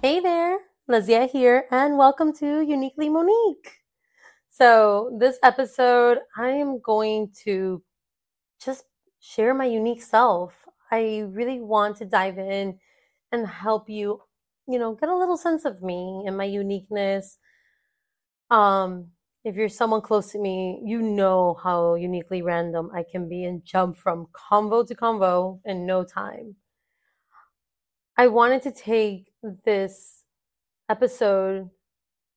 Hey there, Lazia here, and welcome to Uniquely Monique. So, this episode, I am going to just share my unique self. I really want to dive in and help you, you know, get a little sense of me and my uniqueness. Um, if you're someone close to me, you know how uniquely random I can be and jump from convo to convo in no time. I wanted to take this episode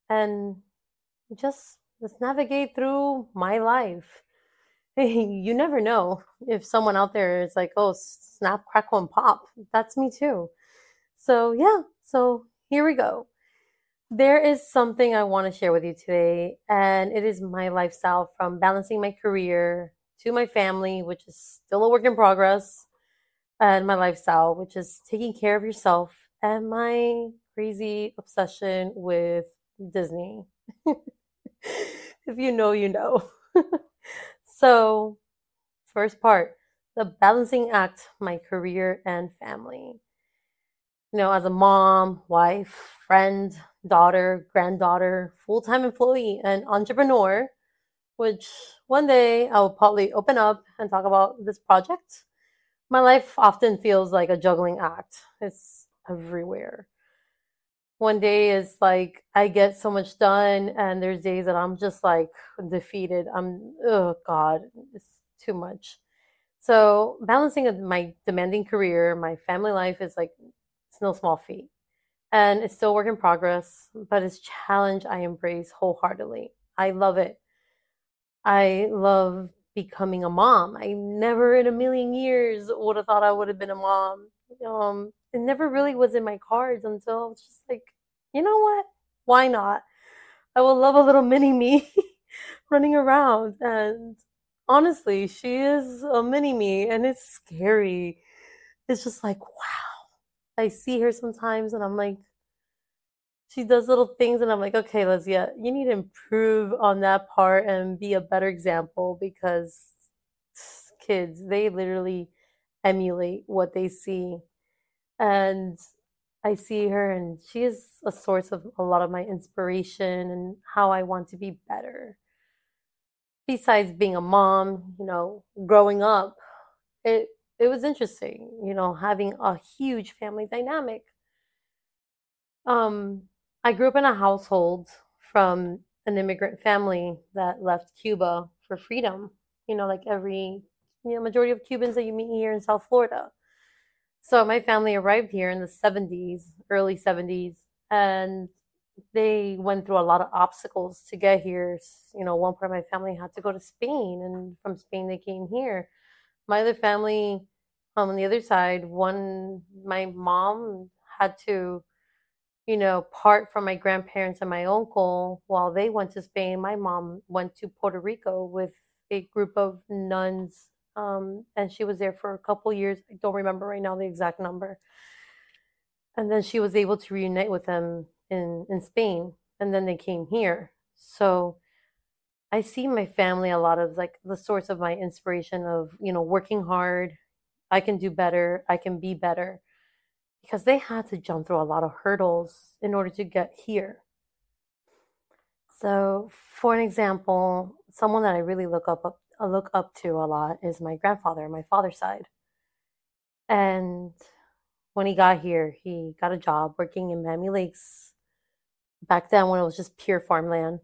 and just let's navigate through my life. you never know if someone out there is like, oh, snap, crackle, and pop. That's me too. So, yeah, so here we go. There is something I want to share with you today, and it is my lifestyle from balancing my career to my family, which is still a work in progress, and my lifestyle, which is taking care of yourself, and my crazy obsession with Disney. if you know, you know. so, first part the balancing act my career and family. You know, as a mom, wife, friend, daughter, granddaughter, full time employee, and entrepreneur, which one day I will probably open up and talk about this project. My life often feels like a juggling act, it's everywhere one day is like I get so much done, and there's days that I'm just like defeated. I'm oh god, it's too much. So balancing my demanding career, my family life is like it's no small feat, and it's still work in progress. But it's challenge I embrace wholeheartedly. I love it. I love becoming a mom. I never in a million years would have thought I would have been a mom. Um, it never really was in my cards until I was just like, you know what? Why not? I will love a little mini me running around. And honestly, she is a mini me and it's scary. It's just like, wow. I see her sometimes and I'm like, she does little things and I'm like, okay, Leslie, you need to improve on that part and be a better example because kids, they literally emulate what they see. And I see her and she is a source of a lot of my inspiration and how I want to be better. Besides being a mom, you know, growing up, it it was interesting, you know, having a huge family dynamic. Um, I grew up in a household from an immigrant family that left Cuba for freedom, you know, like every you know, majority of Cubans that you meet here in South Florida. So my family arrived here in the 70s, early 70s, and they went through a lot of obstacles to get here. You know, one part of my family had to go to Spain, and from Spain they came here. My other family um, on the other side, one, my mom had to, you know, part from my grandparents and my uncle while they went to Spain. My mom went to Puerto Rico with a group of nuns um, and she was there for a couple years. I don't remember right now the exact number. And then she was able to reunite with them in, in Spain. And then they came here. So I see my family a lot of like the source of my inspiration of, you know, working hard. I can do better. I can be better. Because they had to jump through a lot of hurdles in order to get here. So, for an example, someone that I really look up, up I look up to a lot is my grandfather, my father's side. And when he got here, he got a job working in Miami Lakes back then when it was just pure farmland.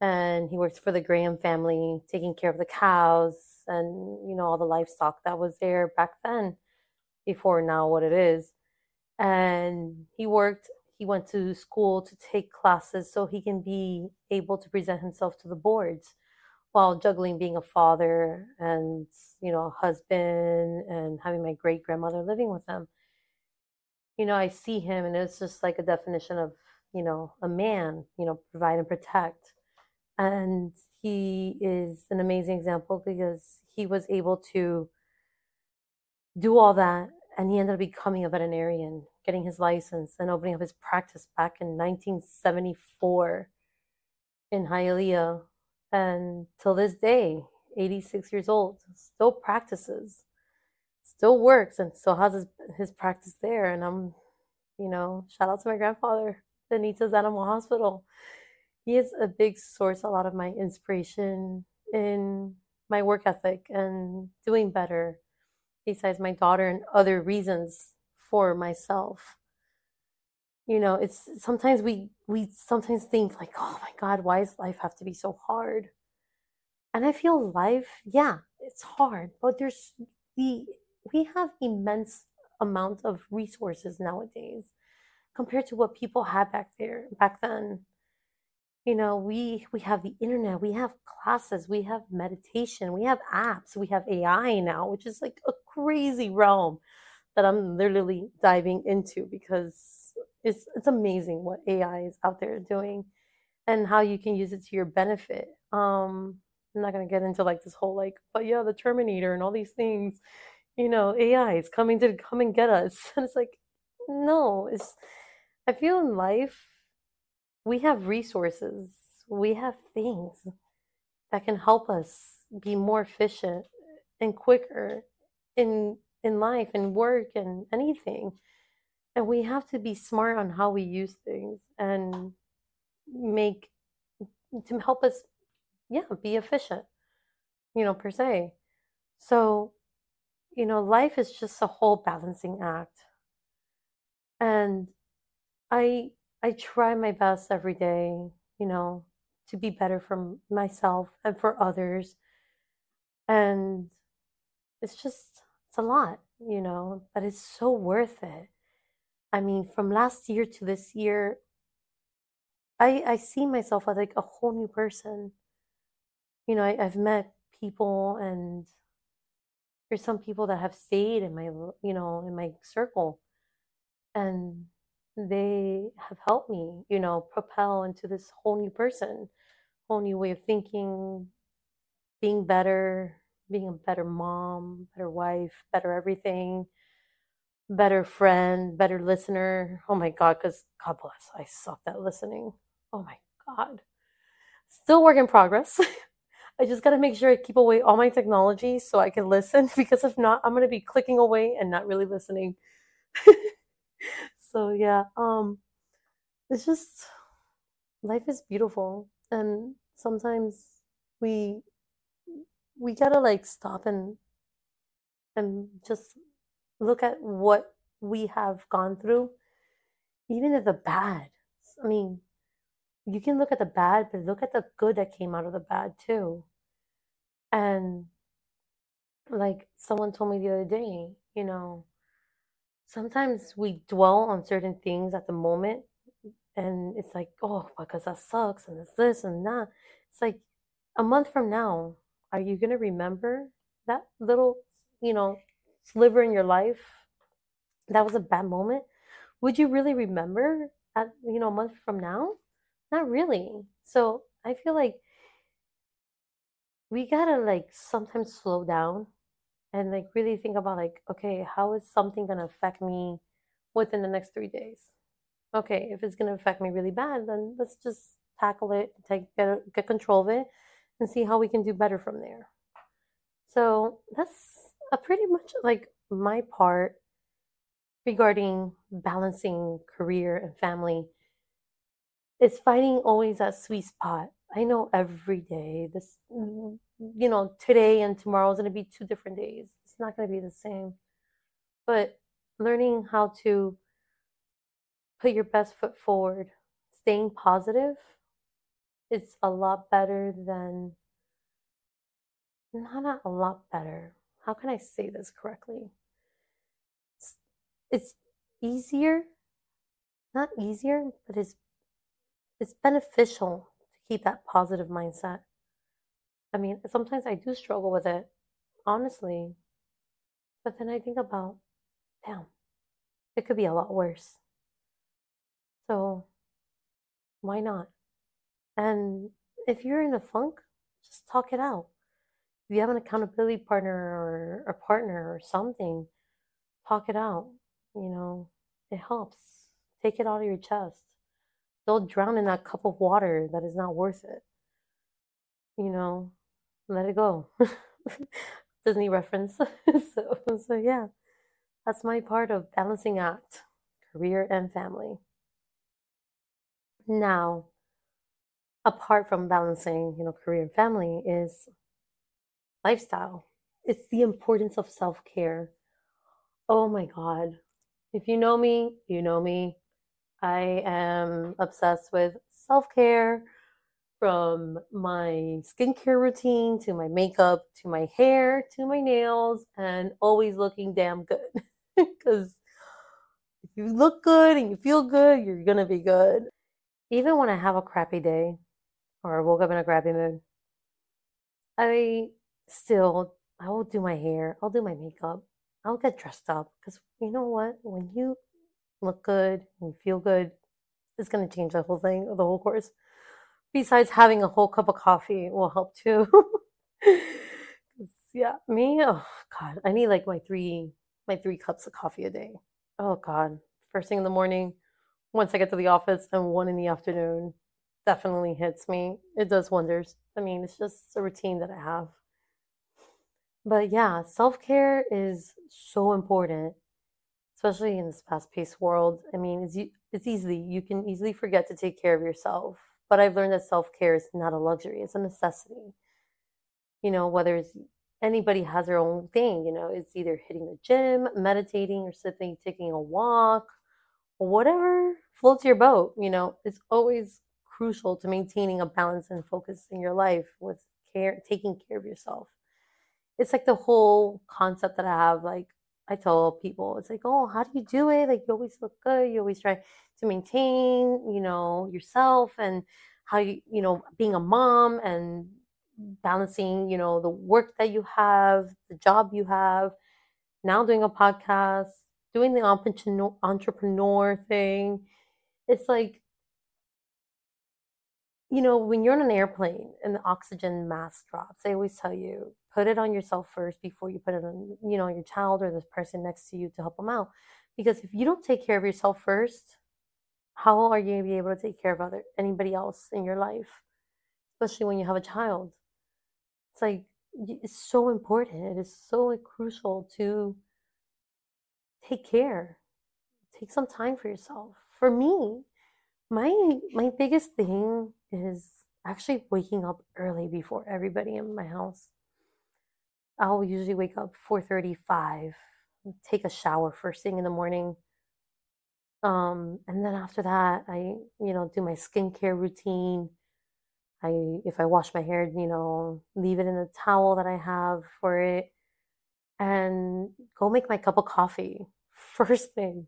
And he worked for the Graham family, taking care of the cows and, you know, all the livestock that was there back then before now what it is. And he worked, he went to school to take classes so he can be able to present himself to the boards while juggling being a father and you know a husband and having my great grandmother living with them you know i see him and it's just like a definition of you know a man you know provide and protect and he is an amazing example because he was able to do all that and he ended up becoming a veterinarian getting his license and opening up his practice back in 1974 in Hialeah and till this day, 86 years old, still practices. still works and still has his, his practice there. And I'm, you know, shout out to my grandfather, Benitez Animal Hospital. He is a big source, a lot of my inspiration in my work ethic and doing better, besides my daughter and other reasons for myself. You know, it's sometimes we we sometimes think like, oh my God, why does life have to be so hard? And I feel life, yeah, it's hard, but there's the we have immense amount of resources nowadays compared to what people had back there back then you know we we have the internet we have classes we have meditation we have apps we have ai now which is like a crazy realm that i'm literally diving into because it's it's amazing what ai is out there doing and how you can use it to your benefit. Um i'm not going to get into like this whole like but yeah the terminator and all these things you know ai is coming to come and get us. And it's like no it's i feel in life we have resources, we have things that can help us be more efficient and quicker in in life and work and anything. And we have to be smart on how we use things and make to help us yeah, be efficient, you know, per se. So, you know, life is just a whole balancing act. And I I try my best every day, you know, to be better for myself and for others. And it's just, it's a lot, you know, but it's so worth it. I mean, from last year to this year, I, I see myself as like a whole new person. You know, I, I've met people and there's some people that have stayed in my, you know, in my circle. And they have helped me, you know, propel into this whole new person, whole new way of thinking, being better, being a better mom, better wife, better everything, better friend, better listener. Oh my God, because God bless, I sucked at listening. Oh my God. Still work in progress. I just got to make sure I keep away all my technology so I can listen because if not, I'm going to be clicking away and not really listening. so yeah, um, it's just life is beautiful, and sometimes we we gotta like stop and and just look at what we have gone through, even if the bad. I mean, you can look at the bad, but look at the good that came out of the bad too. And like someone told me the other day, you know, sometimes we dwell on certain things at the moment and it's like oh because that sucks and it's this and that it's like a month from now are you going to remember that little you know sliver in your life that was a bad moment? Would you really remember at you know a month from now? Not really. So i feel like we gotta like sometimes slow down and like really think about like okay how is something going to affect me within the next three days? Okay if it's going to affect me really bad then let's just tackle it take get, get control of it and see how we can do better from there. So that's a pretty much like my part regarding balancing career and family. It's finding always that sweet spot. I know every day this, mm, you know, today and tomorrow is going to be two different days. It's not going to be the same. But learning how to put your best foot forward, staying positive, it's a lot better than, not a lot better. How can I say this correctly? It's, it's easier, not easier, but it's it's beneficial to keep that positive mindset. I mean, sometimes I do struggle with it, honestly. But then I think about, damn, it could be a lot worse. So why not? And if you're in a funk, just talk it out. If you have an accountability partner or a partner or something, talk it out. You know, it helps. Take it out of your chest Don't drown in that cup of water that is not worth it. You know, let it go. Disney reference. so, so yeah, that's my part of balancing act, career and family. Now, apart from balancing, you know, career and family is lifestyle. It's the importance of self-care. Oh my God. If you know me, you know me. I am obsessed with self-care from my skincare routine to my makeup to my hair to my nails and always looking damn good. Because if you look good and you feel good, you're gonna be good. Even when I have a crappy day or I woke up in a crappy mood, I still I will do my hair, I'll do my makeup, I'll get dressed up because you know what? When you look good and you feel good, it's gonna change the whole thing, the whole course. Besides having a whole cup of coffee will help too. yeah, me, oh God, I need like my three my three cups of coffee a day. Oh God. First thing in the morning, once I get to the office, and one in the afternoon definitely hits me. It does wonders. I mean, it's just a routine that I have. But yeah, self-care is so important, especially in this fast-paced world. I mean, it's, it's easy. You can easily forget to take care of yourself. But I've learned that self-care is not a luxury, it's a necessity. You know, whether it's anybody has their own thing, you know, it's either hitting the gym, meditating, or simply taking a walk, whatever floats your boat, you know, it's always crucial to maintaining a balance and focus in your life with care, taking care of yourself it's like the whole concept that I have. Like I tell people, it's like, oh, how do you do it? Like you always look good. You always try to maintain, you know, yourself and how you, you know, being a mom and balancing, you know, the work that you have, the job you have, now doing a podcast, doing the entrepreneur thing. It's like you know, when you're on an airplane and the oxygen mask drops, they always tell you put it on yourself first before you put it on, you know, your child or the person next to you to help them out. Because if you don't take care of yourself first, how are you going to be able to take care of other anybody else in your life, especially when you have a child? It's like it's so important. It is so crucial to take care. Take some time for yourself. For me, my my biggest thing is actually waking up early before everybody in my house. I'll usually wake up 4:35, take a shower first thing in the morning. Um, and then after that, I, you know, do my skincare routine. I if I wash my hair, you know, leave it in the towel that I have for it and go make my cup of coffee first thing,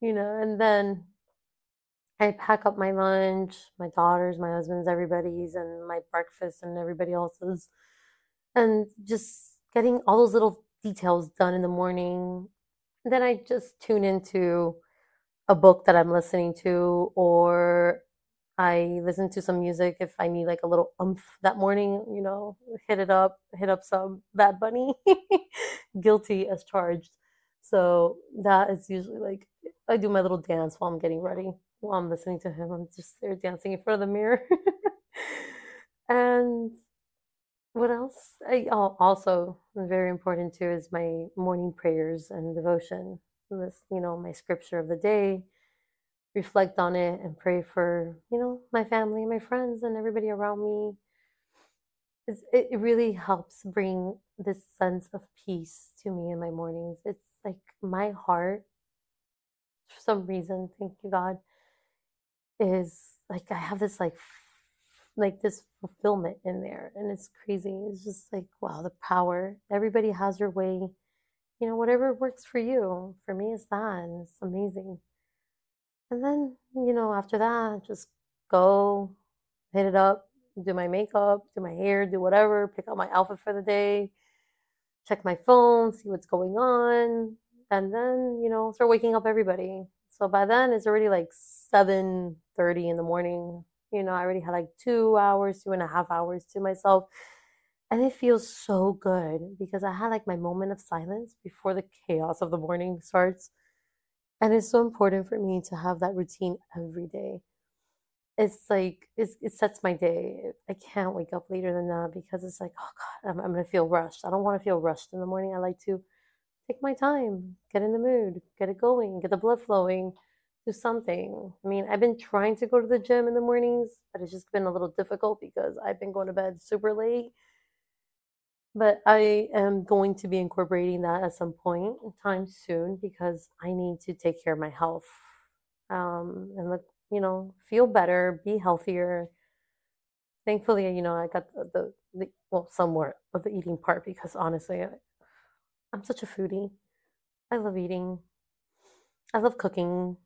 you know, and then I pack up my lunch, my daughter's, my husband's, everybody's, and my breakfast and everybody else's. And just getting all those little details done in the morning. Then I just tune into a book that I'm listening to, or I listen to some music if I need like a little umph that morning, you know, hit it up, hit up some Bad Bunny, guilty as charged. So that is usually like I do my little dance while I'm getting ready while I'm listening to him. I'm just there dancing in front of the mirror. and what else? I oh, also very important too is my morning prayers and devotion. This, you know, my scripture of the day. Reflect on it and pray for you know my family, my friends, and everybody around me. It's, it really helps bring this sense of peace to me in my mornings. It's like my heart, for some reason, thank you God, is like I have this like like this fulfillment in there and it's crazy. It's just like wow, the power. Everybody has their way. You know, whatever works for you. For me it's that and it's amazing. And then, you know, after that, just go hit it up, do my makeup, do my hair, do whatever, pick out my outfit for the day, check my phone, see what's going on, and then, you know, start waking up everybody. So by then it's already like 7:30 in the morning. You know, I already had like two hours, two and a half hours to myself. And it feels so good because I had like my moment of silence before the chaos of the morning starts. And it's so important for me to have that routine every day. it's like it's, it sets my day. I can't wake up later than that because it's like, oh God, I'm, I'm gonna feel rushed. I don't want to feel rushed in the morning. I like to take my time, get in the mood, get it going, get the blood flowing, do something. I mean, I've been trying to go to the gym in the mornings, but it's just been a little difficult because I've been going to bed super late. But I am going to be incorporating that at some point in time soon because I need to take care of my health um, and look, you know, feel better, be healthier. Thankfully, you know, I got the, the, the well, somewhat of the eating part because honestly, I, I'm such a foodie. I love eating. I love cooking.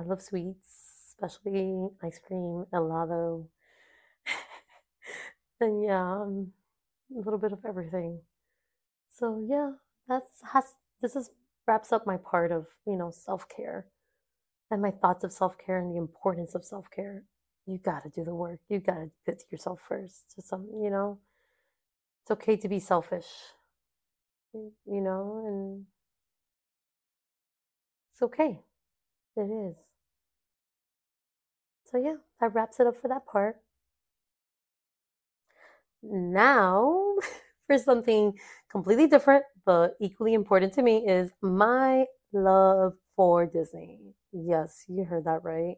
I love sweets, especially ice cream, helado. and yeah, um, a little bit of everything. So yeah, that's has this is wraps up my part of, you know, self-care and my thoughts of self-care and the importance of self-care. You got to do the work. You got to put yourself first. To some, you know, it's okay to be selfish, you know, and it's okay. It is. So yeah, that wraps it up for that part. Now, for something completely different but equally important to me is my love for Disney. Yes, you heard that right.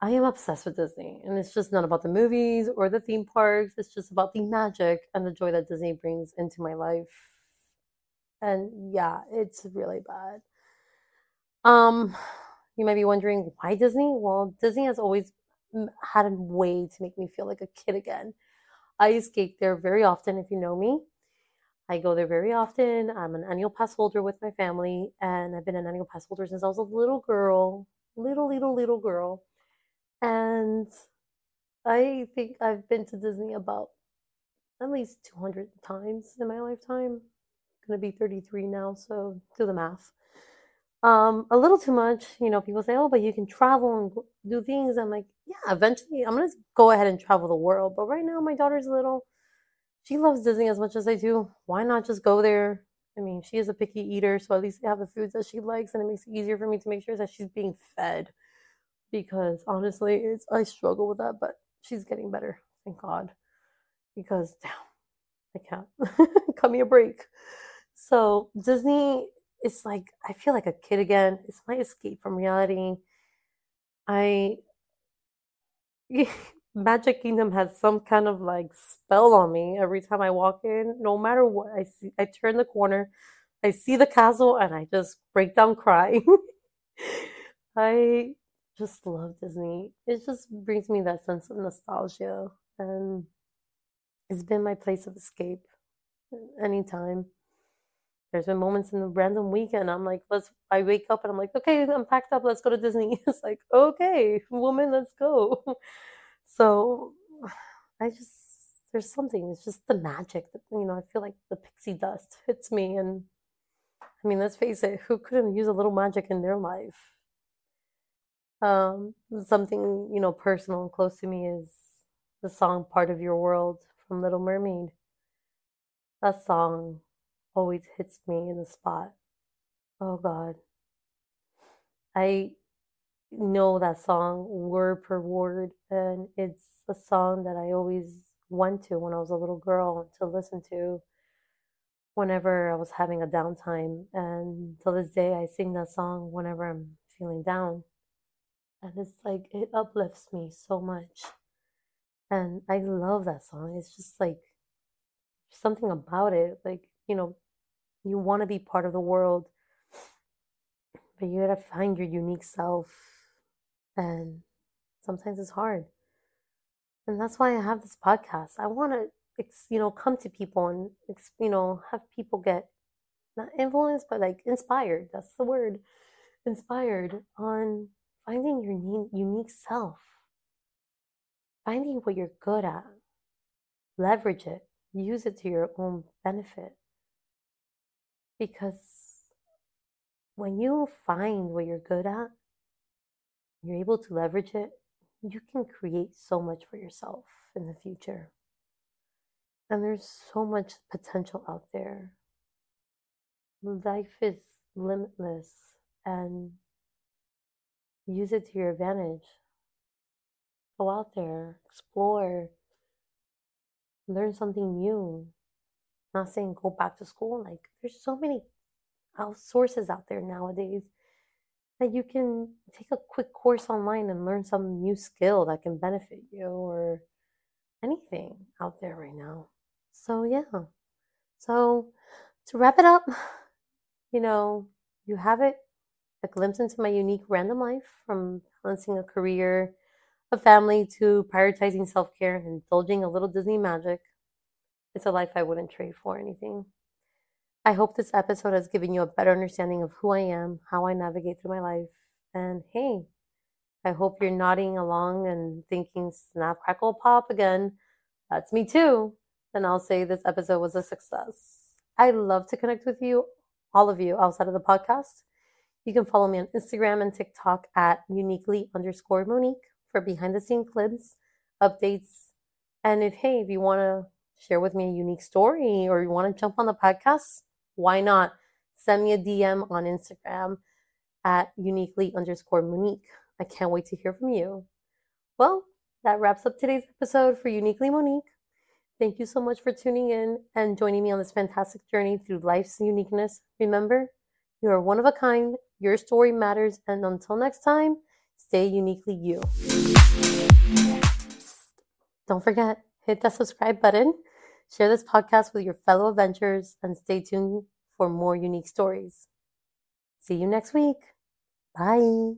I am obsessed with Disney, and it's just not about the movies or the theme parks. It's just about the magic and the joy that Disney brings into my life. And yeah, it's really bad. Um, you might be wondering why Disney? Well, Disney has always had a way to make me feel like a kid again. I skate there very often, if you know me. I go there very often. I'm an annual pass holder with my family, and I've been an annual pass holder since I was a little girl, little, little, little girl. And I think I've been to Disney about at least 200 times in my lifetime. I'm gonna be 33 now, so do the math. Um, a little too much, you know, people say, oh, but you can travel and do things. I'm like, yeah, eventually I'm gonna go ahead and travel the world. But right now, my daughter's little. She loves Disney as much as I do. Why not just go there? I mean, she is a picky eater, so at least I have the foods that she likes, and it makes it easier for me to make sure that she's being fed. Because honestly, it's I struggle with that, but she's getting better, thank God. Because damn, I can't. Cut me a break. So Disney is like I feel like a kid again. It's my escape from reality. I Magic Kingdom has some kind of like spell on me every time I walk in. No matter what I see, I turn the corner, I see the castle, and I just break down crying. I just love Disney. It just brings me that sense of nostalgia, and it's been my place of escape anytime. There's been moments in the random weekend I'm like, let's. I wake up and I'm like, okay, I'm packed up. Let's go to Disney. It's like, okay, woman, let's go. So I just there's something. It's just the magic that you know. I feel like the pixie dust hits me, and I mean, let's face it, who couldn't use a little magic in their life? Um, something you know personal and close to me is the song "Part of Your World" from Little Mermaid. That song always hits me in the spot. Oh God, I know that song word per word, and it's a song that I always went to when I was a little girl to listen to whenever I was having a downtime. And till this day, I sing that song whenever I'm feeling down. And it's like, it uplifts me so much. And I love that song. It's just like something about it. Like, you know, you want to be part of the world, but you gotta find your unique self and sometimes it's hard. And that's why I have this podcast. I want to, you know, come to people and, it's you know, have people get not influenced, but like inspired. That's the word. Inspired on finding your unique self, finding what you're good at, leverage it, use it to your own benefit. Because when you find what you're good at, you're able to leverage it, you can create so much for yourself in the future. And there's so much potential out there. Life is limitless and use it to your advantage. Go out there, explore, learn something new. Not saying go back to school. Like, there's so many sources out there nowadays that you can take a quick course online and learn some new skill that can benefit you or anything out there right now. So, yeah. So, to wrap it up, you know, you have it a glimpse into my unique random life from balancing a career, a family, to prioritizing self care and indulging a little Disney magic. It's a life I wouldn't trade for anything. I hope this episode has given you a better understanding of who I am, how I navigate through my life, and hey, I hope you're nodding along and thinking snap, crackle, pop again. That's me too. Then I'll say this episode was a success. I love to connect with you, all of you outside of the podcast. You can follow me on Instagram and TikTok at uniquely underscore Monique for behind the scene clips, updates. And if, hey, if you want to share with me a unique story or you want to jump on the podcast, why not? Send me a DM on Instagram at uniquely underscore Monique. I can't wait to hear from you. Well, that wraps up today's episode for Uniquely Monique. Thank you so much for tuning in and joining me on this fantastic journey through life's uniqueness. Remember, you are one of a kind, your story matters, and until next time, stay uniquely you. Don't forget, hit that subscribe button, share this podcast with your fellow adventurers, and stay tuned for more unique stories. See you next week. Bye.